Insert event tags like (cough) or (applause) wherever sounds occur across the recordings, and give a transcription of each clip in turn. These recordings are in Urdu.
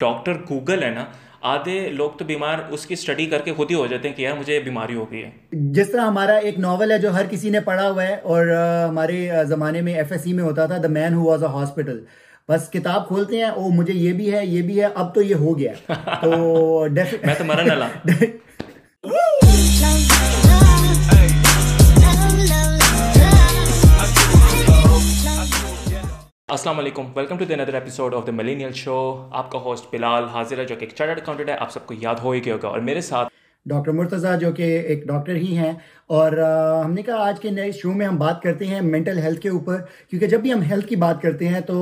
ڈاکٹر گوگل ہے نا آدھے لوگ تو بیمار اس کی اسٹڈی کر کے خود ہی ہو جاتے ہیں کہ یار مجھے بیماری ہو گئی ہے۔ جس طرح ہمارا ایک ناول ہے جو ہر کسی نے پڑھا ہوا ہے اور ہمارے زمانے میں ایف ایس سی میں ہوتا تھا the main who was a hospital بس کتاب کھولتے ہیں او مجھے یہ بھی ہے یہ بھی ہے اب تو یہ ہو گیا۔ (laughs) تو میں تو مرن والا (laughs) السلام علیکم welcome to the Nadar episode of the millennial show آپ کا ہوسٹ بلال حاضر ہے جو کہ ایک چارٹرڈ اکاؤنٹنٹ ہے، آپ سب کو یاد ہو ہی گیا ہوگا۔ اور میرے ساتھ ڈاکٹر مرتضیٰ، جو کہ ایک ڈاکٹر ہی ہیں۔ اور ہم نے کہا، آج کے نئے شو میں ہم بات کرتے ہیں مینٹل ہیلتھ کے اوپر۔ کیونکہ جب بھی ہم ہیلتھ کی بات کرتے ہیں تو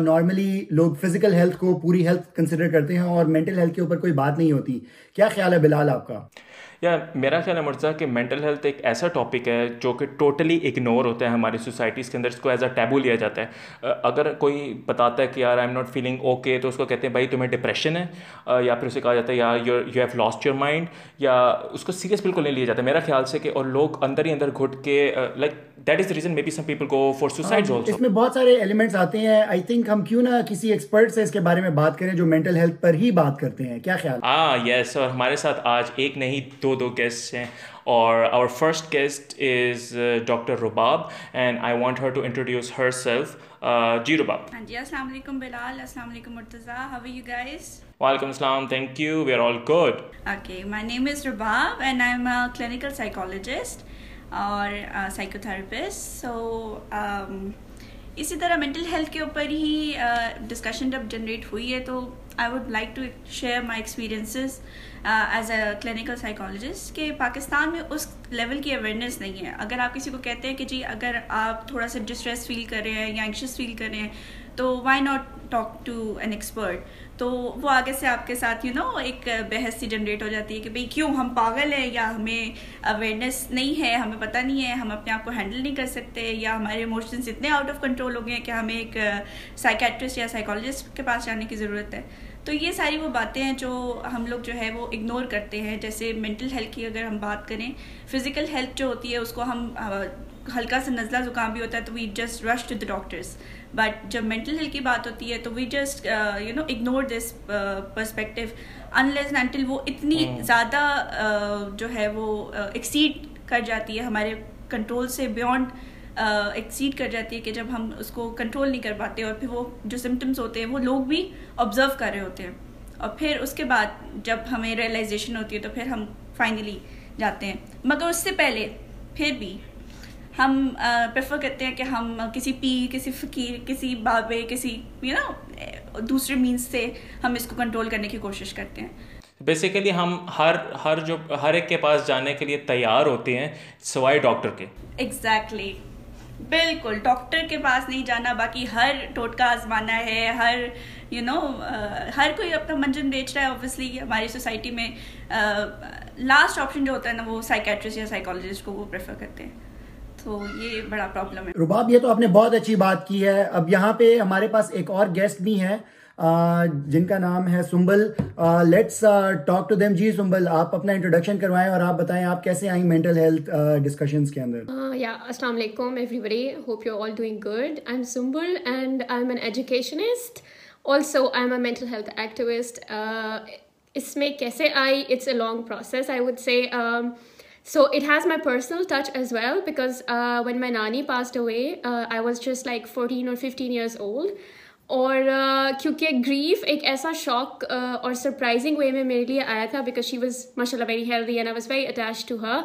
نارملی لوگ فزیکل ہیلتھ کو پوری ہیلتھ کنسیڈر کرتے ہیں اور مینٹل ہیلتھ کے اوپر کوئی بات نہیں ہوتی۔ کیا خیال ہے بلال آپ کا؟ یا میرا خیال ہے مرزا کہ مینٹل ہیلتھ ایک ایسا ٹاپک ہے جو کہ ٹوٹلی اگنور ہوتا ہے ہماری سوسائٹیز کے اندر اس کو ایز اے ٹیبو لیا جاتا ہے۔ اگر کوئی بتاتا ہے کہ یار I am not feeling okay تو اس کو کہتے ہیں بھائی تمہیں ڈپریشن ہے یا پھر اسے کہا جاتا ہے یار you you have lost your mind یا اس کو سیریس بالکل نہیں لیا جاتا۔ میرا خیال سے کہ اور لوگ اندر ہی اندر گھٹ کے like that is reason may be some people کو فور سوسائڈ اس میں بہت سارے ایلیمنٹس آتے ہیں۔ آئی تھنک ہم کیوں نہ کسی ایکسپرٹ سے اس کے بارے میں بات کریں جو مینٹل ہیلتھ پر ہی بات کرتے ہیں۔ کیا خیال ہاں یس اور ہمارے ساتھ آج ایک نہیں دو دو گیسٹ ہیں۔ اور our first guest is doctor Rabab and I want her to introduce herself جی رباب۔ ہاں جی السلام علیکم بلال السلام علیکم Murtaza how are you guys وعلیکم السلام thank you we are all good okay my name is Rabab and I am a clinical psychologist اور سائیکو تھراپسٹ سو اسی طرح مینٹل ہیلتھ کے اوپر ہی ڈسکشن جب جنریٹ ہوئی ہے تو I would like to share my experiences as a clinical psychologist کہ پاکستان میں اس لیول کی اویئرنیس نہیں ہے اگر آپ کسی کو کہتے ہیں کہ جی اگر آپ تھوڑا سا ڈسٹریس فیل کر رہے ہیں یا انکشیس فیل کر رہے ہیں تو why not talk to an expert تو وہ آگے سے آپ کے ساتھ یو نو ایک بحث سی جنریٹ ہو جاتی ہے کہ بھائی کیوں ہم پاگل ہیں یا ہمیں اویئرنیس نہیں ہے ہمیں پتہ نہیں ہے ہم اپنے آپ کو ہینڈل نہیں کر سکتے یا ہمارے ایموشنس اتنے آؤٹ آف کنٹرول ہو گئے ہیں کہ ہمیں ایک سائیکیٹرسٹ یا سائیکالوجسٹ کے پاس جانے کی ضرورت ہے تو یہ ساری وہ باتیں ہیں جو ہم لوگ جو ہے وہ اگنور کرتے ہیں۔ جیسے مینٹل ہیلتھ کی اگر ہم بات کریں فزیکل ہیلتھ جو ہوتی ہے اس کو ہم ہلکا سا نزلہ زکام بھی ہوتا ہے تو we just rush to the doctors but جب مینٹل ہیلتھ کی بات ہوتی ہے تو we just you know ignore this perspective unless until وہ اتنی زیادہ جو ہے وہ ایکسیڈ کر جاتی ہے ہمارے کنٹرول سے بیونڈ ایکسیڈ کر جاتی ہے کہ جب ہم اس کو کنٹرول نہیں کر پاتے اور پھر وہ جو سمٹمس ہوتے ہیں وہ لوگ بھی آبزرو کر رہے ہوتے ہیں۔ اور پھر اس کے بعد جب ہمیں ریئلائزیشن ہوتی ہے تو پھر ہم فائنلی جاتے ہیں۔ مگر اس سے پہلے پھر بھی ہم پریفر کرتے ہیں کہ ہم کسی پی کسی فقیر کسی بابے کسی یو نا دوسرے مینس سے ہم اس کو کنٹرول کرنے کی کوشش کرتے ہیں۔ بیسیکلی ہم ہر ہر جو ہر ایک کے پاس جانے کے لیے تیار ہوتے ہیں سوائے ڈاکٹر کے۔ ایگزیکٹلی بالکل، ڈاکٹر کے پاس نہیں جانا، باقی ہر ٹوٹکا آزمانا ہے، ہر یو نو ہر کوئی اپنا منجن بیچ رہا ہے اوبیسلی ہماری سوسائٹی میں لاسٹ آپشن جو ہوتا ہے نا، وہ سائیکیٹرسٹ یا سائیکالوجسٹ کو وہ پریفر کرتے ہیں۔ تو یہ بڑا پرابلم ہے۔ رباب، یہ تو آپ نے بہت اچھی بات کی ہے۔ اب یہاں پہ ہمارے پاس ایک اور گیسٹ بھی ہیں۔ جن کا نام ہے Sumbul let's talk to them ji Sumbul آپ اپنا انٹروڈکشن کروائیں اور آپ بتائیں آپ کیسے آئیں مینٹل ہیلتھ ڈسکشنز کے اندر؟ یا، السلام علیکم everybody hope you all doing good I am Sumbul and I am an educationist also I am a mental health activist اس میں کیسے آئی؟ It's a long process I would say so it has my personal touch as well because when my نانی passed away I was just like fourteen اور ففٹین ایئرس اولڈ اور کیونکہ گریف ایک ایسا شوق اور سرپرائزنگ وے میں میرے لیے آیا تھا بیکاز شی واز ماشاء اللہ very healthy and I was very attach to her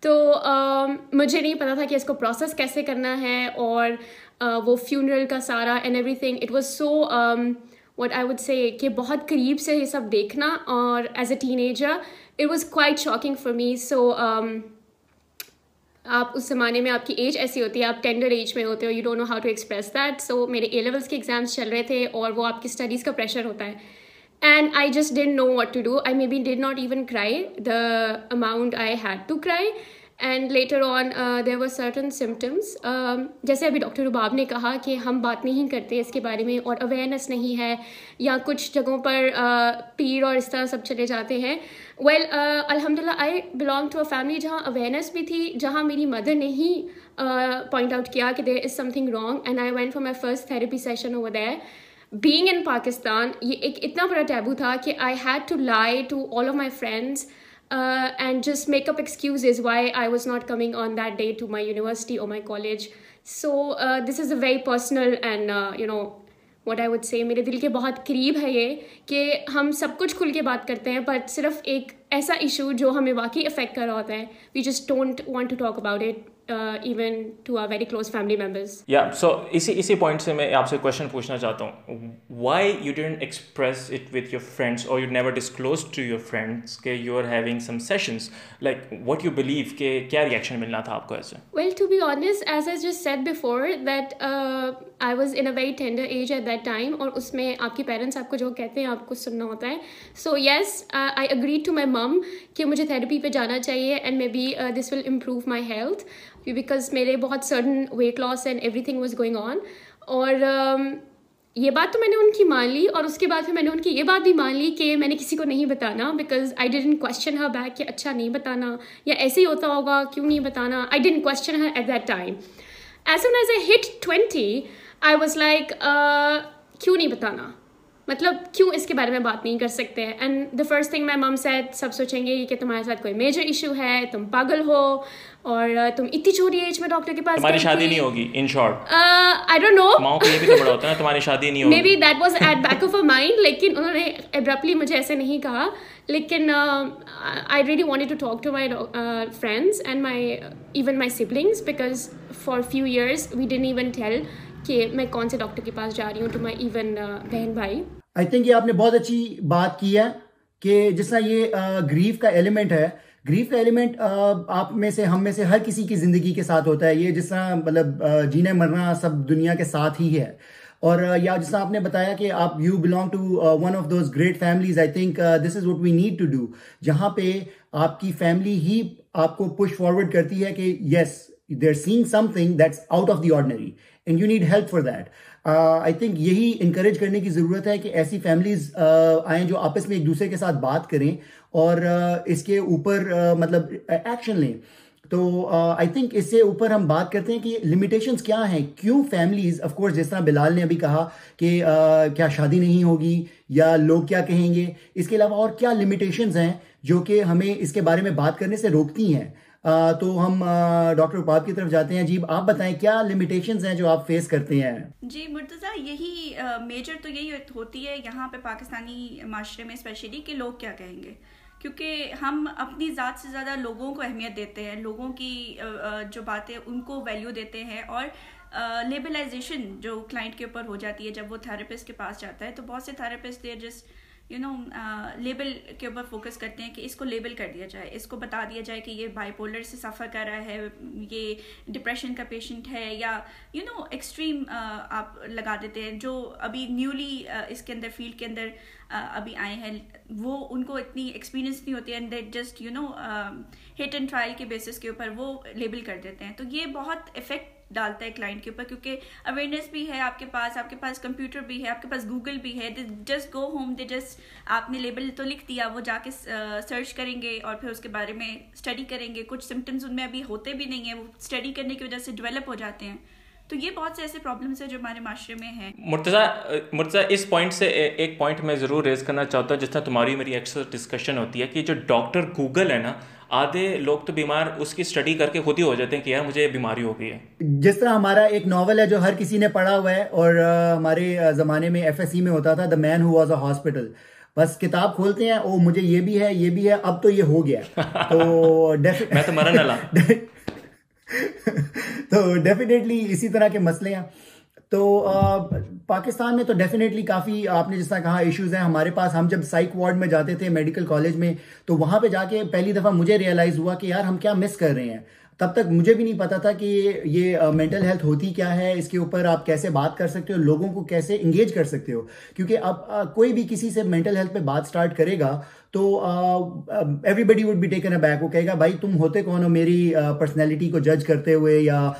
تو مجھے نہیں پتا تھا کہ اس کو پروسیس کیسے کرنا ہے اور وہ فیونرل کا سارا and everything it was so what I would say کہ بہت قریب سے یہ سب دیکھنا اور as a teenager it was quite shocking for me so آپ اس زمانے میں آپ کی ایج ایسی ہوتی ہے، آپ ٹینڈر ایج میں ہوتے ہو you don't know how to express that so میرے اے لیولس کے ایگزامس چل رہے تھے اور وہ آپ کی اسٹڈیز کا پریشر ہوتا ہے. And I just didn't know what to do I may be did not even cry the amount I had to cry and later on there were certain symptoms جیسے ابھی ڈاکٹر رباب نے کہا کہ ہم بات نہیں کرتے اس کے بارے میں اور اویئرنیس نہیں ہے یا کچھ جگہوں پر uh, پیر اور اس طرح سب چلے جاتے ہیں. ویل الحمد للہ I belong to a family جہاں اویئرنیس بھی تھی، جہاں میری مدر نے ہی uh, پوائنٹ آؤٹ کیا کہ there is something wrong and I went for my first therapy session over there being in Pakistan یہ ایک اتنا بڑا ٹیبو تھا کہ I had to lie to all of my friends and just make up excuses as why I was not coming on that day to my university اور my college so this is a very personal and you know what I would سے میرے دل کے بہت قریب ہے یہ کہ ہم سب کچھ کھل کے بات کرتے ہیں بٹ صرف ایک ایسا ایشو جو ہمیں واقعی افیکٹ کر رہا ہوتا ہے we just don't want to talk about it even to our very close family members یا سو اسی اسی پوائنٹ سے میں آپ سے کوشچن پوچھنا چاہتا ہوں why you didn't express it with your friends اور you never disclose to your friends کہ you are having some sessions like what you believe کہ کیا ریئیکشن ملنا تھا آپ کو ایسے well to be honest as I just said before that I was in a very tender age at that time اور اس میں آپ کے پیرنٹس آپ کو جو کہتے ہیں آپ کو سننا ہوتا ہے. So yes I agree to my mum کہ مجھے تھراپی پہ جانا چاہیے and may be this will improve my health because میرے بہت sudden weight loss and everything was going on اور um, یہ بات تو میں نے ان کی مان لی اور اس کے بعد پھر میں نے ان کی یہ بات بھی مان لی کہ میں نے کسی کو نہیں بتانا because I didn't question her back کہ اچھا نہیں بتانا یا ایسے ہی ہوتا ہوگا کیوں نہیں بتانا. I didn't question her at that time as soon as I hit twenty I was like کیوں نہیں بتانا مطلب کیوں اس کے بارے میں بات نہیں کر سکتے and the first thing my mum said سب سوچیں گے کہ تمہارے ساتھ کوئی میجر ایشو ہے تم پاگل ہو اور تم اتنی چھوٹی ایج میں ڈاکٹر کے پاس تمہاری شادی نہیں ہوگی ان شارٹ آئی ڈونٹ نو ماؤں کو یہ بھی تو بڑا ہوتا ہے تمہاری شادی نہیں ہوگی may be that was at back of a mind لیکن انہوں نے ابرپلی مجھے ایسے نہیں کہا لیکن I really wanted to talk to my friends and my even my siblings because for few years we didn't even tell کہ میں کون سے ڈاکٹر کے پاس جا رہی ہوں ٹو مائی ایون بہن بھائی۔ آئی تھنک یہ آپ نے بہت اچھی بات کی ہے کہ جس طرح یہ uh, گریف کا ایلیمنٹ ہے۔ گریف کا ایلیمنٹ uh, آپ میں سے، ہم میں سے ہر کسی کی زندگی کے ساتھ ہوتا ہے۔ یہ جس طرح مطلب uh, جینے مرنا سب دنیا کے ساتھ ہی ہے۔ اور یا جس طرح آپ نے بتایا کہ آپ you belong to one of those great families I think this is what we need to do جہاں پہ آپ کی فیملی ہی آپ کو پش فارورڈ کرتی ہے کہ yes they are saying something that's out of the ordinary and you need help for that I think یہی انکریج کرنے کی ضرورت ہے کہ ایسی فیملیز uh, آئیں جو آپس میں ایک دوسرے کے ساتھ بات کریں اور uh, اس کے اوپر uh, مطلب ایکشن لیں. تو آئی تھنک اس سے اوپر ہم بات کرتے ہیں کہ لمیٹیشنس کیا ہیں؟ کیوں فیملیز آف کورس جس طرح بلال نے ابھی کہا کہ کیا شادی نہیں ہوگی یا لوگ کیا کہیں گے؟ اس کے علاوہ اور کیا لمیٹیشنز ہیں جو کہ ہمیں اس کے بارے میں بات کرنے سے روکتی ہیں؟ تو ہم ڈاکٹر اپاب کی طرف جاتے ہیں۔ جی آپ بتائیں، کیا لمیٹیشنز ہیں جو آپ فیس کرتے ہیں؟ جی مرتضیٰ، یہی میجر تو یہی ہوتی ہے یہاں پہ پاکستانی معاشرے میں اسپیشلی کہ لوگ کیا کہیں گے۔ کیونکہ ہم اپنی ذات سے زیادہ لوگوں کو اہمیت دیتے ہیں، لوگوں کی جو باتیں ان کو ویلیو دیتے ہیں اور لیبلائزیشن جو کلائنٹ کے اوپر ہو جاتی ہے جب وہ تھراپسٹ کے پاس جاتا ہے، تو بہت سے تھراپسٹ دیر جس یو نو لیبل کے اوپر فوکس کرتے ہیں کہ اس کو لیبل کر دیا جائے، اس کو بتا دیا جائے کہ یہ بائی پولر سے سفر کر رہا ہے، یہ ڈپریشن کا پیشنٹ ہے یا یو نو ایکسٹریم آپ لگا دیتے ہیں، جو ابھی نیولی uh, اس کے اندر فیلڈ کے اندر uh, ابھی آئے ہیں، وہ ان کو اتنی ایکسپیرینس نہیں ہوتی and that just you know hit and trial کے بیسس کے اوپر وہ لیبل کر دیتے ہیں۔ تو یہ بہت افیکٹ ڈالتا ہے کلائنٹ کے اوپر کیونکہ اویئرنیس بھی ہے آپ کے پاس، آپ کے پاس کمپیوٹر بھی ہے، آپ کے پاس گوگل بھی ہے they just go home they just آپ نے لیبل تو لکھ دیا، وہ جا کے سرچ کریں گے اور پھر اس کے بارے میں اسٹڈی کریں گے۔ کچھ سمٹمس ان میں ابھی ہوتے بھی نہیں ہیں، وہ اسٹڈی کرنے کی وجہ سے ڈیولپ ہو جاتے ہیں۔ تو یہ بہت سے ایسے پرابلمس ہیں جو ہمارے معاشرے میں ہیں۔ مرتضیٰ مرتضیٰ، اس پوائنٹ سے ایک پوائنٹ میں ضرور ریز کرنا چاہتا ہوں، جس طرح تمہاری میری اکثر ڈسکشن ہوتی ہے کہ جو ڈاکٹر گوگل ہے نا آدھے لوگ تو بیمار اس کی اسٹڈی کر کے خود ہی ہو جاتے ہیں کہ یار مجھے بیماری ہو گئی ہے۔ جس طرح ہمارا ایک ناول ہے جو ہر کسی نے پڑھا ہوا ہے اور ہمارے زمانے میں ایف ایس سی میں ہوتا تھا the main who was a hospital بس کتاب کھولتے ہیں او مجھے یہ بھی ہے یہ بھی ہے اب تو یہ ہو گیا۔ (laughs) تو میں تو مرن (laughs) تو ڈیفینیٹلی اسی طرح کے مسئلے ہیں۔ تو پاکستان میں تو ڈیفینیٹلی کافی آپ نے جس طرح کہا ایشوز ہیں۔ ہمارے پاس ہم جب سائیک وارڈ میں جاتے تھے میڈیکل کالج میں، تو وہاں پہ جا کے پہلی دفعہ مجھے ریئلائز ہوا کہ یار ہم کیا مس کر رہے ہیں۔ تب تک مجھے بھی نہیں پتا تھا کہ یہ مینٹل ہیلتھ ہوتی کیا ہے، اس کے اوپر آپ کیسے بات کر سکتے ہو، لوگوں کو کیسے انگیج کر سکتے ہو۔ کیونکہ اب کوئی بھی کسی سے مینٹل ہیلتھ پہ بات سٹارٹ کرے گا تو everybody would be taken aback وہ کہے گا بھائی تم ہوتے کون ہو میری پرسنالٹی کو جج کرتے ہوئے یا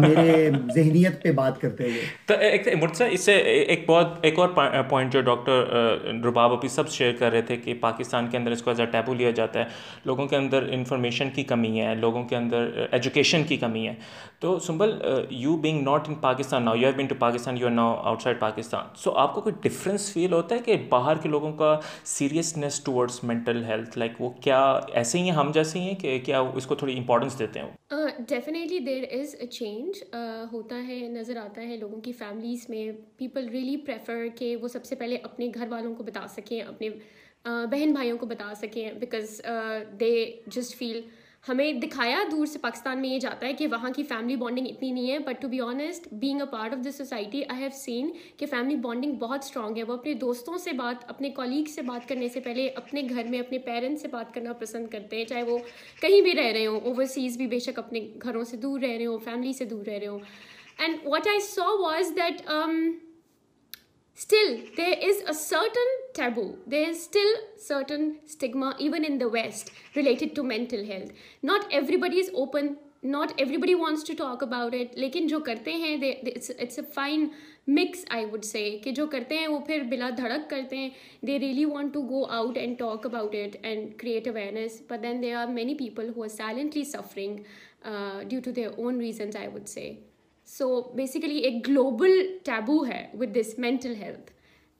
میرے (laughs) ذہنیت پہ بات کرتے ہوئے? تو ایک مرتسا اس سے ایک بہت ایک اور پوائنٹ جو ڈاکٹر رباب ابھی سب شیئر کر رہے تھے کہ پاکستان کے اندر اس کو ایز اے ٹیبو لیا جاتا ہے لوگوں کے اندر انفارمیشن کی کمی ہے لوگوں کے اندر ایجوکیشن کی کمی ہے۔ تو Sumbul you being not in Pakistan now you have been to Pakistan you are now outside Pakistan so آپ کو کوئی ڈفرینس فیل ہوتا ہے کہ باہر کے لوگوں کا seriousness towards mental health like وہ کیا ایسے ہی ہیں، ہم جیسے ہی ہیں کہ کیا اس کو تھوڑی امپورٹنس دیتے ہیں؟ Definitely there is a change ہوتا ہے، نظر آتا ہے لوگوں کی فیملیز میں پیپل ریئلی پریفر کہ وہ سب سے پہلے اپنے گھر والوں کو بتا سکیں، اپنے بہن بھائیوں کو بتا سکیں بیکاز دے جسٹ فیل ہمیں دکھایا دور سے پاکستان میں یہ جاتا ہے کہ وہاں کی فیملی بانڈنگ اتنی نہیں ہے but to be honest being a part of this society I have seen کہ فیملی بانڈنگ بہت اسٹرانگ ہے۔ وہ اپنے دوستوں سے بات، اپنے کولیگ سے بات کرنے سے پہلے اپنے گھر میں، اپنے پیرنٹس سے بات کرنا پسند کرتے ہیں۔ چاہے وہ کہیں بھی رہ رہے ہوں اوورسیز بھی بے شک اپنے گھروں سے دور رہ رہے ہوں فیملی سے دور رہ رہے ہوں۔ And what I saw was that still there is a certain taboo there is still certain stigma even in the West related to mental health not everybody is open not everybody wants to talk about it لیکن جو کرتے ہیں it's a fine mix I would say کہ جو کرتے ہیں وہ پھر بلا دھڑک کرتے ہیں they really want to go out and talk about it and create awareness but then they are many people who are silently suffering due to their own reasons I would say so basically ایک گلوبل ٹیبو ہے with this mental health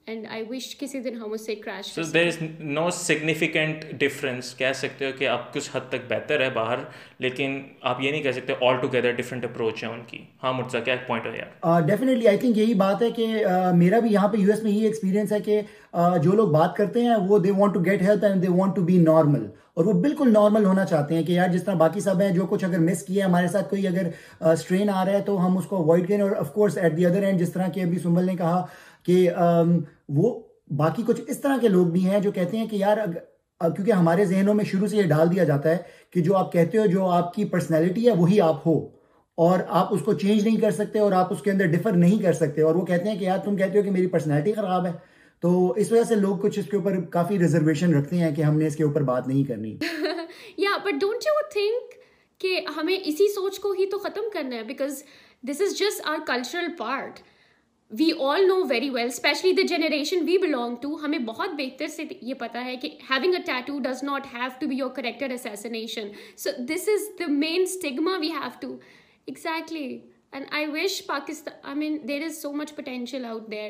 and I wish کسی دن ہم اس سے crash there is no significant difference کہہ سکتے ہو کہ آپ کچھ حد تک بہتر ہے باہر لیکن آپ یہ نہیں کہہ سکتے آل ٹوگیدر ڈفرینٹ اپروچ ہیں ان کی ہاں مرزا کیا ایک پوائنٹ ہے یار ڈیفینیٹلی آئی تھنک یہی بات ہے کہ میرا بھی یہاں پہ یو ایس میں یہی ایکسپیرینس ہے کہ جو لوگ بات کرتے ہیں وہ they want to get help and they want to be normal اور وہ بالکل نارمل ہونا چاہتے ہیں کہ یار جس طرح باقی سب ہیں جو کچھ اگر مس کیا ہے ہمارے ساتھ کوئی اگر اسٹرین آ رہا ہے تو ہم اس کو اوائڈ کریں اور of course at the other end جس طرح کہ ابھی سنبل نے کہا کہ وہ باقی کچھ اس طرح کے لوگ بھی ہیں جو کہتے ہیں کہ یار کیونکہ ہمارے ذہنوں میں شروع سے یہ ڈال دیا جاتا ہے کہ جو آپ کہتے ہو، جو آپ کی پرسنالٹی ہے، وہی آپ ہو اور آپ اس کو چینج نہیں کر سکتے اور آپ اس کے اندر ڈفر نہیں کر سکتے اور وہ کہتے ہیں کہ یار، تم کہتے ہو کہ میری پرسنالٹی خراب ہے۔ تو اس وجہ سے لوگ کچھ اس کے اوپر کافی ریزرویشن رکھتے ہیں کہ ہم نے اس کے اوپر بات نہیں کرنی۔ یا بٹ ڈونٹ یو تھنک کہ ہمیں اسی سوچ کو ہی تو ختم کرنا ہے؟ Because this is just our cultural part we all know very well especially the generation we belong to ہمیں بہت بہتر سے یہ پتا ہے کہ having a tattoo does not have to be your character assassination so this is the main stigma we have to exactly and I wish Pakistan I mean there is so much potential out there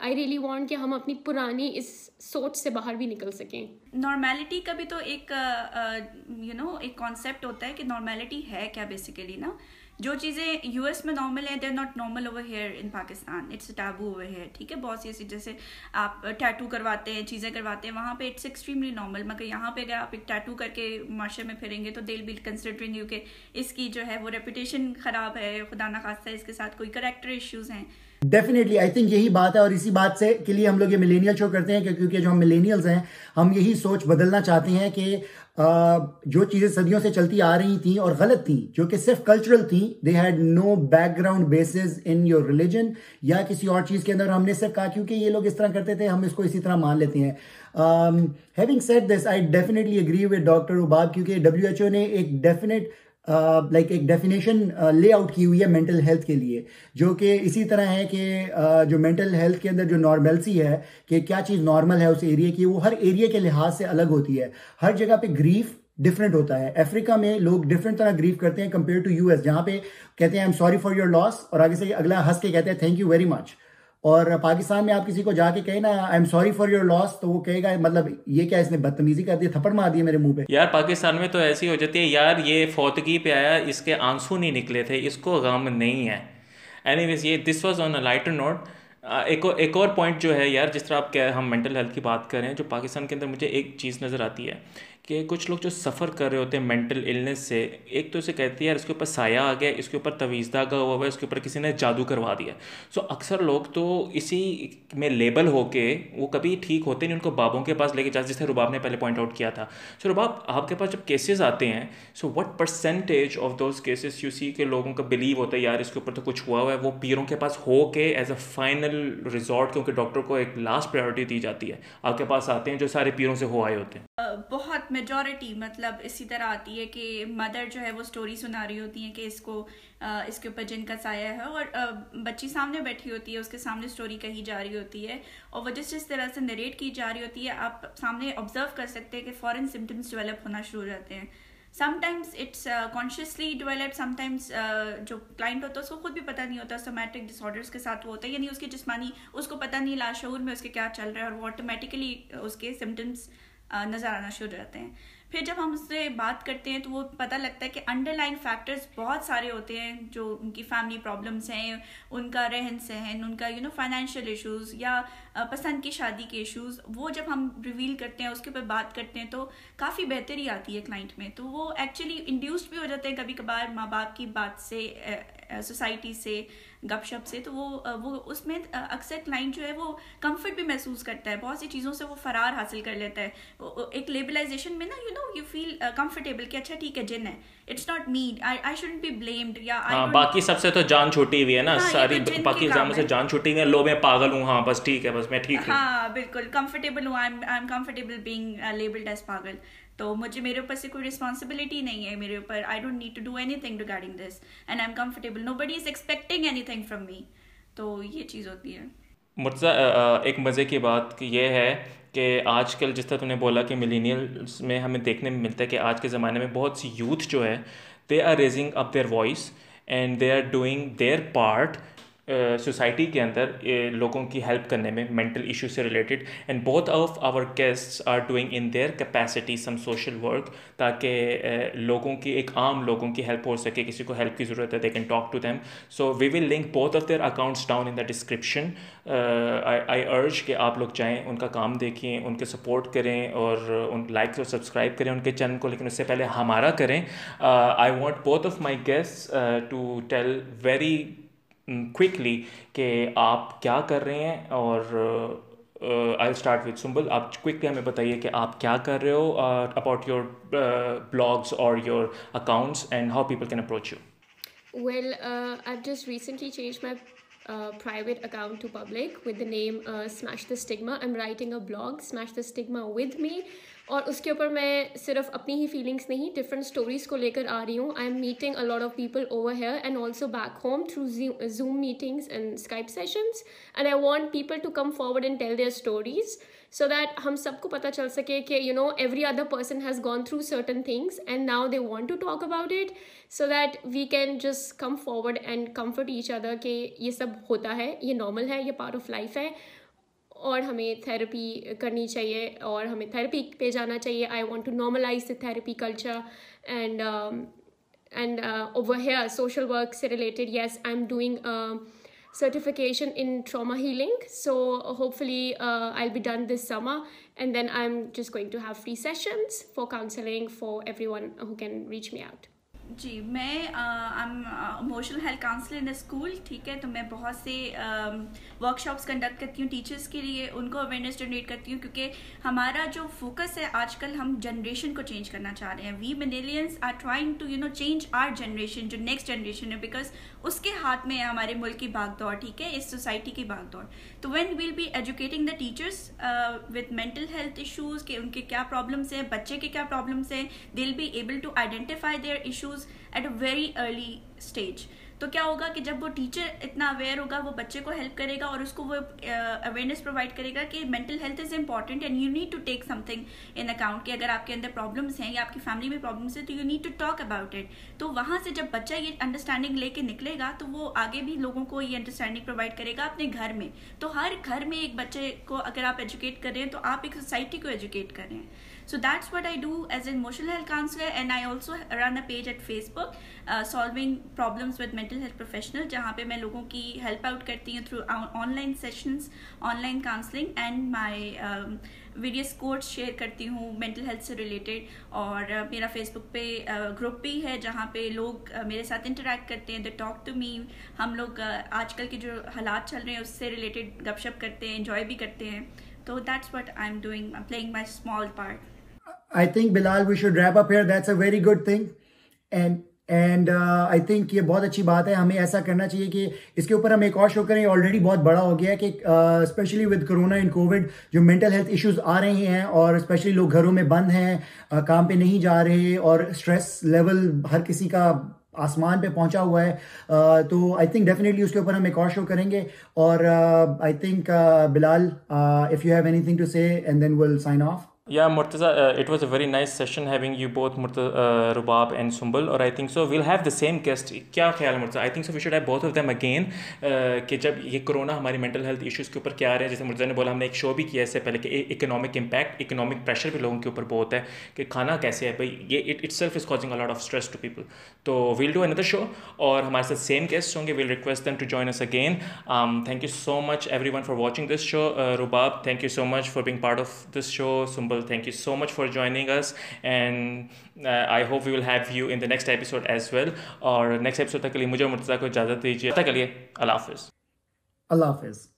I really want کہ ہم اپنی پرانی اس سوچ سے باہر بھی نکل سکیں. نارمیلٹی کا بھی تو ایک یو نو ایک کانسیپٹ ہوتا ہے کہ نارمیلٹی ہے کیا بیسیکلی نا؟ جو چیزیں یو ایس میں نارمل ہیں they are not normal over here in Pakistan it's taboo over here ٹھیک ہے؟ بہت سی ایسی جیسے آپ ٹیٹو کرواتے ہیں، چیزیں کرواتے ہیں، وہاں پہ اٹس ایکسٹریملی نارمل مگر یہاں پہ اگر آپ ایک ٹیٹو کر کے معاشرے میں پھریں گے تو دل بل کنسیڈرنگ یو کہ اس کی جو ہے وہ ریپوٹیشن خراب ہے، خدا نخواستہ اس کے ساتھ کوئی کریکٹر ایشوز ہیں۔ ڈیفینیٹلی آئی تھنک یہی بات ہے اور اسی بات سے کے لیے ہم لوگ یہ ملینیل شو کرتے ہیں کہ کیونکہ جو ہم ملینیلز ہیں، ہم یہی سوچ بدلنا چاہتے ہیں کہ جو چیزیں صدیوں سے چلتی آ رہی تھیں اور غلط تھیں، جو کہ صرف کلچرل تھیں they had no background bases in your religion یا کسی اور چیز کے اندر ہم نے صرف کہا کیونکہ یہ لوگ اس طرح کرتے تھے، ہم اس کو اسی طرح مان لیتے ہیں۔ Having said this I definitely agree with doctor Rabab کیونکہ ڈبلیو ایچ او نے ایک ڈیفینیٹ لائک ایک ڈیفینیشن لے آؤٹ کی ہوئی ہے مینٹل ہیلتھ کے لیے، جو کہ اسی طرح ہے کہ جو مینٹل ہیلتھ کے اندر جو نارملسی ہے، کہ کیا چیز نارمل ہے اس ایریا کی، وہ ہر ایریا کے لحاظ سے الگ ہوتی ہے۔ ہر جگہ پہ گریف ڈفرینٹ ہوتا ہے۔ افریقہ میں لوگ ڈفرینٹ طرح گریف کرتے ہیں کمپیئر ٹو یو ایس جہاں پہ کہتے ہیں I am sorry for your loss اور آگے سے اگلا ہنس کے کہتے ہیں تھینک یو ویری مچ اور پاکستان میں آپ کسی کو جا کے کہیں نا I am sorry for your loss تو وہ کہے گا مطلب یہ کیا اس نے بدتمیزی کر دی، تھپڑ مار دیا میرے منہ پہ? یار پاکستان میں تو ایسی ہو جاتی ہے، یار یہ فوتگی پہ آیا، اس کے آنسو نہیں نکلے تھے، اس کو غم نہیں ہے۔ اینی ویز یہ this was on a lighter note ایک اور ایک اور پوائنٹ جو ہے یار، جس طرح آپ کہہ ہم مینٹل ہیلتھ کی بات کر رہے ہیں، جو پاکستان کے اندر مجھے ایک چیز نظر آتی ہے۔ کہ کچھ لوگ جو سفر کر رہے ہوتے ہیں مینٹل النس سے، ایک تو اسے کہتی ہے یار اس کے اوپر سایہ آ گیا، اس کے اوپر تویز داغا ہوا ہوا ہے، اس کے اوپر کسی نے جادو کروا دیا۔ سو اکثر لوگ تو اسی میں لیبل ہو کے وہ کبھی ٹھیک ہوتے نہیں، ان کو بابوں کے پاس لے کے جاتے جیسے رباب نے پہلے پوائنٹ آؤٹ کیا تھا۔ سو رباب، آپ کے پاس جب کیسز آتے ہیں so what percentage of those cases you see کہ لوگوں کا بلیو ہوتا ہے، یار اس کے اوپر تو کچھ ہوا ہوا ہے، وہ پیروں کے پاس ہو کے ایز اے فائنل ریزورٹ کیونکہ ڈاکٹر کو ایک لاسٹ پرائرٹی دی جاتی ہے۔ آپ کے پاس آتے ہیں جو سارے پیروں سے ہو آئے ہوتے ہیں۔ بہت میجورٹی مطلب اسی طرح آتی ہے کہ مدر جو ہے وہ اسٹوری سنا رہی ہوتی ہیں کہ اس کو اس کے اوپر جن کا سایہ ہے اور بچی سامنے بیٹھی ہوتی ہے، اس کے سامنے اسٹوری کہی جا رہی ہوتی ہے اور وہ جس جس طرح سے نریٹ کی جا رہی ہوتی ہے، آپ سامنے آبزرو کر سکتے ہیں کہ فورن سمٹمس ڈیولپ ہونا شروع ہو جاتے ہیں۔ Sometimes it's consciously develop sometimes جو کلائنٹ ہوتا ہے، اس کو خود بھی پتہ نہیں ہوتا سومیٹک ڈس آڈرس کے ساتھ وہ ہوتا ہے یعنی اس کے جسمانی، اس کو پتہ نہیں لاشعور میں اس کے کیا چل رہا ہے اور وہ آٹومیٹکلی اس کے سمٹمس نظر آنا شروع ہو جاتے ہیں۔ پھر جب ہم اس سے بات کرتے ہیں تو وہ پتہ لگتا ہے کہ انڈر لائن فیکٹرز بہت سارے ہوتے ہیں جو ان کی فیملی پرابلمس ہیں، ان کا رہن سہن، ان کا یو نو فائنینشیل ایشوز یا پسند کی شادی کے ایشوز وہ جب ہم ریویل کرتے ہیں، اس کے اوپر بات کرتے ہیں تو کافی بہتری آتی ہے کلائنٹ میں۔ تو وہ ایکچولی انڈیوسڈ بھی ہو جاتے ہیں کبھی کبھار ماں باپ کی بات سے سوسائٹی سے گپ شپ سے تو وہ وہ اس میں اکثر کلائنٹ جو ہے وہ کمفرٹ بھی محسوس کرتا ہے۔ بہت سی چیزوں سے وہ فرار حاصل کر لیتا ہے۔ ایک لیبلائزیشن میں نا you know you feel comfortable کہ اچھا ٹھیک ہے جن ہے۔ It's not me I shouldn't be blamed یا ہاں باقی سب سے تو جان چھوٹی ہوئی ہے نا ہاں، ساری باقی ایگزاموں سے جان چھوٹی ہوئی ہے لو میں پاگل ہوں ہاں بس ٹھیک ہے بس میں ٹھیک ہوں۔ ہاں بالکل کمفرٹیبل ہوں I am comfortable being labelled as پاگل۔ تو مجھے میرے اوپر سے کوئی رسپانسبلٹی نہیں ہے، میرے اوپر I don't need to do anything regarding this and I am comfortable nobody is expecting anything from me تو یہ چیز ہوتی ہے۔ مرزا ایک مزے کی بات یہ ہے کہ آج کل جس طرح تم نے بولا کہ ملینیلس میں ہمیں دیکھنے میں ملتا ہے کہ آج کے زمانے میں بہت سی یوتھ جو ہے they are raising up their voice and they are doing their part society کے اندر لوگوں کی ہیلپ کرنے میں مینٹل ایشو سے ریلیٹڈ اینڈ بہت of our guest are doing in their capacity some social work تاکہ لوگوں کی، ایک عام لوگوں کی ہیلپ ہو سکے، کسی کو ہیلپ کی ضرورت ہے they can talk to them so we will link بہت of their accounts down in the description I urge کہ آپ لوگ جائیں، ان کا کام دیکھیں، ان کے سپورٹ کریں، اور ان لائک اور سبسکرائب کریں ان کے چینل کو، لیکن اس سے پہلے ہمارا کریں۔ آئی وانٹ بہت of my guest to tell very quickly کہ آپ کیا کر رہے ہیں اور آئی اسٹارٹ وتھ سمبل آپ کوئکلی ہمیں بتائیے کہ آپ کیا کر رہے ہو اباؤٹ یور بلاگس اور your accounts and how people can approach you well I just recently change my private account to public with the name smash the stigma I am writing a blog smash the stigma with me اور اس کے اوپر میں صرف اپنی ہی فیلنگس نہیں ڈفرنٹ اسٹوریز کو لے کر آ رہی ہوں. I am meeting a lot of people over here and also back home through Zoom meetings and Skype sessions and I want people to come forward and tell their stories so that ہم سب کو پتہ چل سکے کہ you know every other person has gone through certain things and now they want to talk about it so that we can just come forward and comfort each other کہ یہ سب ہوتا ہے، یہ نارمل ہے، یہ پارٹ آف لائف ہے. اور ہمیں تھیراپی کرنی چاہیے اور ہمیں تھیراپی پہ جانا چاہیے۔ I want to normalise the therapy culture and and over here social work سے related yes I am doing certification in trauma healing so hopefully I be done this summer and then I am just going to have free sessions for counselling for everyone who can reach me out جی میں emotional health counsellor in school ٹھیک ہے؟ تو میں بہت سے ورک شاپس کنڈکٹ کرتی ہوں ٹیچرس کے لیے، ان کو اویئرنیس جنریٹ کرتی ہوں، کیونکہ ہمارا جو فوکس ہے آج کل ہم جنریشن کو چینج کرنا چاہ رہے ہیں۔ We millennials are trying to you know change our generation جو نیکسٹ جنریشن ہے بیکاز اس کے ہاتھ میں ہے ہمارے ملک کی بھاگ دوڑ ٹھیک ہے؟ اس سوسائٹی کی بھاگ دوڑ تو when we'll be educating the teachers with mental health issues کہ ان کے کیا پرابلمس ہیں، بچے کے کیا پرابلمس ہیں they'll be able to identify their issues issues at a very early stage تو کیا ہوگا کہ جب وہ ٹیچر اتنا اویئر ہوگا، وہ بچے کو ہیلپ کرے گا اور اس کو وہ uh, اویئرنیس پرووائڈ کرے گا کہ mental health is important and you need to take something in account کہ اگر آپ کے اندر پرابلمس ہیں یا آپ کی فیملی میں پرابلمس ہیں تو you need to talk about it تو وہاں سے جب بچہ یہ انڈرسٹینڈنگ لے کے نکلے گا تو وہ آگے بھی لوگوں کو یہ انڈرسٹینڈنگ پرووائڈ کرے گا اپنے گھر میں. تو ہر گھر میں ایک بچے کو اگر آپ ایجوکیٹ کر رہے ہیں تو آپ ایک سوسائٹی کو ایجوکیٹ کر رہے ہیں. So that's what I do as an emotional health counsellor and I also run a page at Facebook solving problems with mental health professional جہاں پہ میں لوگوں کی ہیلپ آؤٹ کرتی ہوں through online sessions online counselling and my videos quotes share کرتی ہوں مینٹل ہیلتھ سے ریلیٹڈ اور میرا فیس بک پہ گروپ بھی ہے جہاں پہ لوگ میرے ساتھ انٹریکٹ کرتے ہیں دا ٹاک ٹو می ہم لوگ آج کل کے جو حالات چل رہے ہیں اس سے ریلیٹڈ گپ شپ کرتے ہیں انجوائے بھی کرتے ہیں تو that's what I am doing playing my small part I think, Bilal, we should wrap up here. That's a very good thing. And and I think یہ بہت اچھی بات ہے ہمیں ایسا کرنا چاہیے کہ اس کے اوپر ہم ایک اور شو کریں آلریڈی بہت بڑا ہو گیا ہے کہ especially with corona in Covid جو مینٹل ہیلتھ ایشوز آ رہے ہیں اور اسپیشلی لوگ گھروں میں بند ہیں uh, کام پہ نہیں جا رہے اور اسٹریس لیول ہر کسی کا آسمان پہ پہنچا ہوا ہے uh, تو آئی تھنک ڈیفینیٹلی اس کے اوپر ہم ایک اور شو کریں گے اور I think Bilal if you have anything to say and then will sign off یا Murtaza it was a very nice session having you both مرت Rabab and symbol اور I think so we'll have the same guest کیا خیال ہے Murtaza I think so we should have بہت آف دیم اگین کہ جب یہ کرونا ہماری مینٹل ہیلتھ ایشوز کے اوپر کیا آ رہے ہیں جیسے مرتضیٰ نے بولا ہم نے ایک شو بھی کیا اس سے پہلے کہ اکنامک امپیکٹ اکنامک پریشر بھی لوگوں کے اوپر بہت ہے کہ کھانا کیسے ہے بھائی یہ itself is causing a lot of stress to people تو ویل ڈو اندر شو اور ہمارے ساتھ سیم گیسٹ ہوں گے we'll request them to join us again thank you so much everyone for watching this show Rabab thank you so much for being part of this show Sumbul thank you so much for joining us and I hope we will have you in the next episode as well اور نیکسٹ ایپیسوڈ تک کے لیے مجھے مرتضیٰ کو اجازت دیجیے تک کے لیے اللہ حافظ اللہ حافظ